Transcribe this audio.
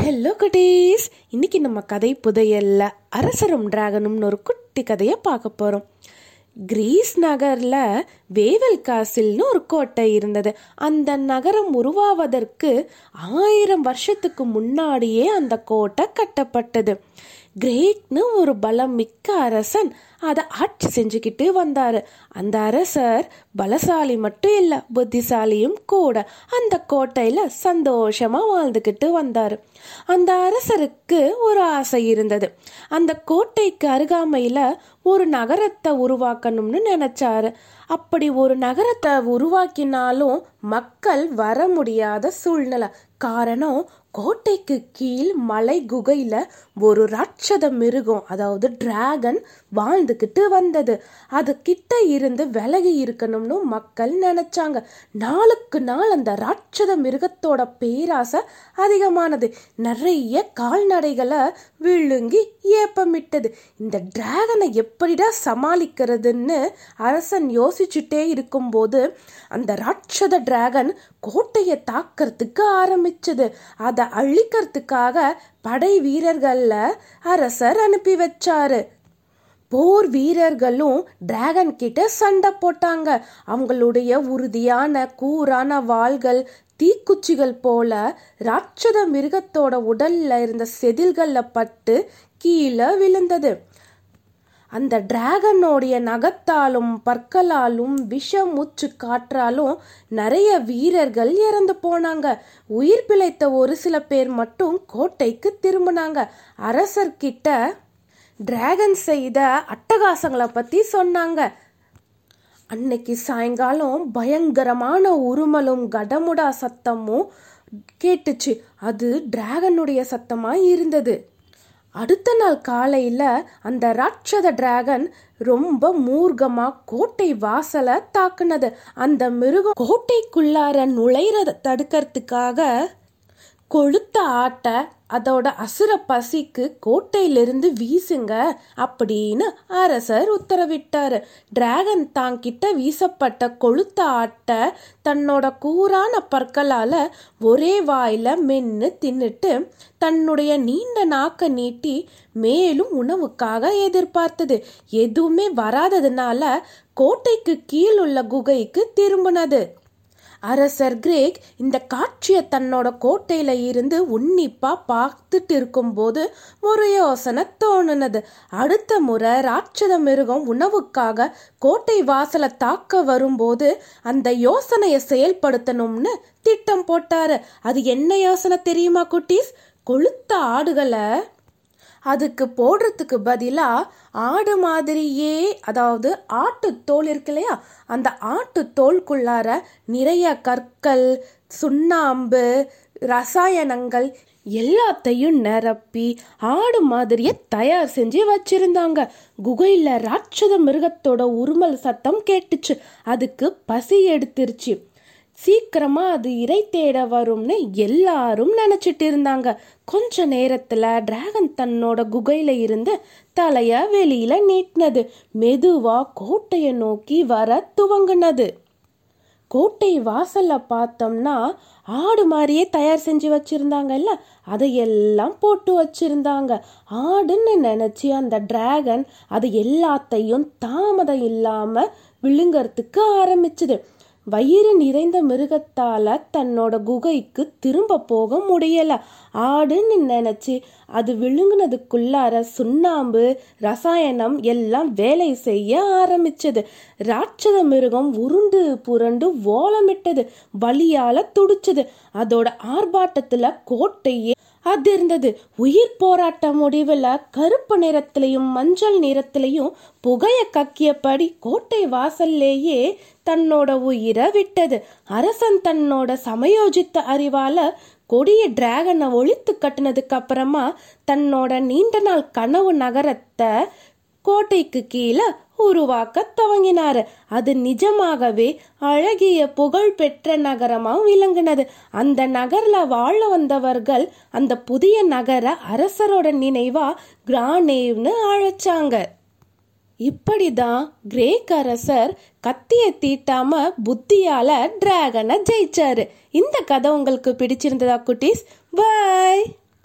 Hello குட்டீஸ் இன்னைக்கு நம்ம கதை புதையல்ல. அரசரும் டிராகனும்னு ஒரு குட்டி கதையை பார்க்க போகிறோம் கிரீஸ் நகரில் வேவல் காசில்னு ஒரு கோட்டை இருந்தது. அந்த நகரம் உருவாவதற்கு ஆயிரம் வருஷத்துக்கு முன்னாடியே அந்த கோட்டை கட்டப்பட்டது. கிரேக்னு ஒரு பலம் மிக்க அரசன் அதை ஆட்சி செஞ்சுக்கிட்டு வந்தாரு. அந்த அரசர் பலசாலி மட்டும் இல்லை புத்திசாலியும் கூட அந்த கோட்டையில் சந்தோஷமா வாழ்ந்துக்கிட்டு வந்தாரு. அந்த அரசருக்கு ஒரு ஆசை இருந்தது. அந்த கோட்டைக்கு அருகாமையில் ஒரு நகரத்தை உருவாக்கணும்னு நினைச்சாரு. அப்படி ஒரு நகரத்தை உருவாக்கினாலும் மக்கள் வர முடியாத சூழ்நிலை. காரணம் கோட்டைக்கு கீழ் மலை குகையில ஒரு ராட்சத மிருகம் அதாவது டிராகன் வாழ்ந்துக்கிட்டு வந்தது. அது கிட்ட இருந்து விலகி இருக்கணும்னு மக்கள் நினைச்சாங்க. நாளுக்கு நாள் அந்த ராட்சத மிருகத்தோட பேராசை அதிகமானது. நிறைய கால்நடைகளை விழுங்கி ஏப்பமிட்டது. இந்த டிராகனை எப்படிடா சமாளிக்கிறதுன்னு அரசன் யோசிச்சுட்டே இருக்கும்போது அந்த ராட்சத டிராகன் கோட்டையை தாக்கிறதுக்கு ஆரம்பிச்சது. அதை அழிக்கிறதுக்காக படை வீரர்களில் அரசர் அனுப்பி வச்சாரு. போர் வீரர்களும் டிராகன் கிட்ட சண்டை போட்டாங்க. அவங்களுடைய உறுதியான கூரான வாள்கள் தீக்குச்சிகள் போல ராட்சத மிருகத்தோட உடல்ல இருந்த செதில்கள்ல பட்டு கீழே விழுந்தது. அந்த டிராகனோடைய நகத்தாலும் பற்களாலும் விஷ மூச்சு காற்றாலும் நிறைய வீரர்கள் இறந்து போனாங்க. உயிர் பிழைத்த ஒரு சில பேர் மட்டும் கோட்டைக்கு திரும்பினாங்க. அரசர்கிட்ட டிராகன் செய்த அட்டகாசங்களை பற்றி சொன்னாங்க. அன்னைக்கு சாயங்காலம் பயங்கரமான உருமலும் கடமுடா சத்தமும் கேட்டுச்சு. அது டிராகனுடைய சத்தமாக இருந்தது. அடுத்த நாள் காலையில் அந்த ராட்சத டிராகன் ரொம்ப மூர்க்கமாக கோட்டை வாசலை தாக்குனது. அந்த மிருகம் கோட்டைக்குள்ளார நுழைறத தடுக்கிறதுக்காக கொழுத்த ஆட்டை அதோட அசுர பசிக்கு கோட்டையிலிருந்து வீசுங்க அப்படின்னு அரசர் உத்தரவிட்டார். டிராகன் தாங்கிட்ட வீசப்பட்ட கொழுத்த ஆட்டை தன்னோட கூரான பற்களால் ஒரே வாயில் மென்னு தின்னுட்டு தன்னுடைய நீண்ட நாக்க நீட்டி மேலும் உணவுக்காக எதிர்பார்த்தது. எதுவுமே வராததுனால கோட்டைக்கு கீழ் உள்ள குகைக்கு திரும்பினது. அரசர் கிரேக் இந்த காட்சியை தன்னோட கோட்டையில இருந்து உன்னிப்பா பார்த்துட்டு இருக்கும்போது ஒரு யோசனை தோணுனது. அடுத்த முறை ராட்சத மிருகம் உணவுக்காக கோட்டை வாசலை தாக்க வரும்போது அந்த யோசனையை செயல்படுத்தணும்னு திட்டம் போட்டாரு. அது என்ன யோசனை தெரியுமா குட்டீஸ்? கொளுத்த ஆடுகளை அதுக்கு போடுறதுக்கு பதிலாக ஆடு மாதிரியே அதாவது ஆட்டு தோல் இருக்கு இல்லையா? அந்த ஆட்டு தோல்குள்ளார நிறைய கற்கள் சுண்ணாம்பு ரசாயனங்கள் எல்லாத்தையும் நிரப்பி ஆடு மாதிரியே தயார் செஞ்சு வச்சிருந்தாங்க. குகையில் ராட்சத மிருகத்தோட உருமல் சத்தம் கேட்டுச்சு. அதுக்கு பசி எடுத்துருச்சு. சீக்கிரமா அது இறை தேட வரும்னு எல்லாரும் நினைச்சிட்டு இருந்தாங்க. கொஞ்ச நேரத்துல டிராகன் தன்னோட குகையில இருந்து தலைய வெளியில நீட்டினது. மெதுவா கோட்டையை நோக்கி வர துவங்கினது. கோட்டை வாசல்ல பார்த்தோம்னா ஆடு மாதிரியே தயார் செஞ்சு வச்சிருந்தாங்கல்ல அதையெல்லாம் போட்டு வச்சிருந்தாங்க. ஆடுன்னு நினைச்சு அந்த டிராகன் அது எல்லாத்தையும் தாமதம் இல்லாம விழுங்கறதுக்கு ஆரம்பிச்சுது. வயிறு நிறைந்த மிருகத்தால தன்னோட குகைக்கு திரும்ப போக முடியல. ஆடுன்னு நினைச்சு அது விழுங்கினதுக்குள்ளார சுண்ணாம்பு ரசாயனம் எல்லாம் வேலை செய்ய ஆரம்பிச்சது. ராட்சத மிருகம் உருண்டு புரண்டு ஓலமிட்டது வலியால துடிச்சது. அதோட ஆர்ப்பாட்டத்துல கோட்டையே அதிர்ந்தது உயிர் போராட்ட முடிவில் கருப்பு நிறத்திலையும் மஞ்சள் நிறத்திலையும் புகைய கக்கியபடி கோட்டை வாசல்லேயே தன்னோட உயிரை விட்டது. அரசன் தன்னோட சமயோஜித்த அறிவால கொடிய டிராகனை ஒழித்து கட்டினதுக்கு அப்புறமா தன்னோட நீண்ட நாள் கனவு நகரத்தை கோட்டைக்கு கீழே உருவாக்க துவங்கினாரு. அது நிஜமாகவே அழகிய புகழ் பெற்ற நகரமா விளங்கினது. அந்த நகரில் வாழ வந்தவர்கள் அந்த புதிய நகர அரசரோட நினைவா கிரானேவ்னு அழைச்சாங்க. இப்படிதான் கிரேக் அரசர் கத்திய தீட்டாம புத்தியால டிராகனை ஜெயிச்சாரு. இந்த கதை உங்களுக்கு பிடிச்சிருந்ததா குட்டீஸ்? பாய்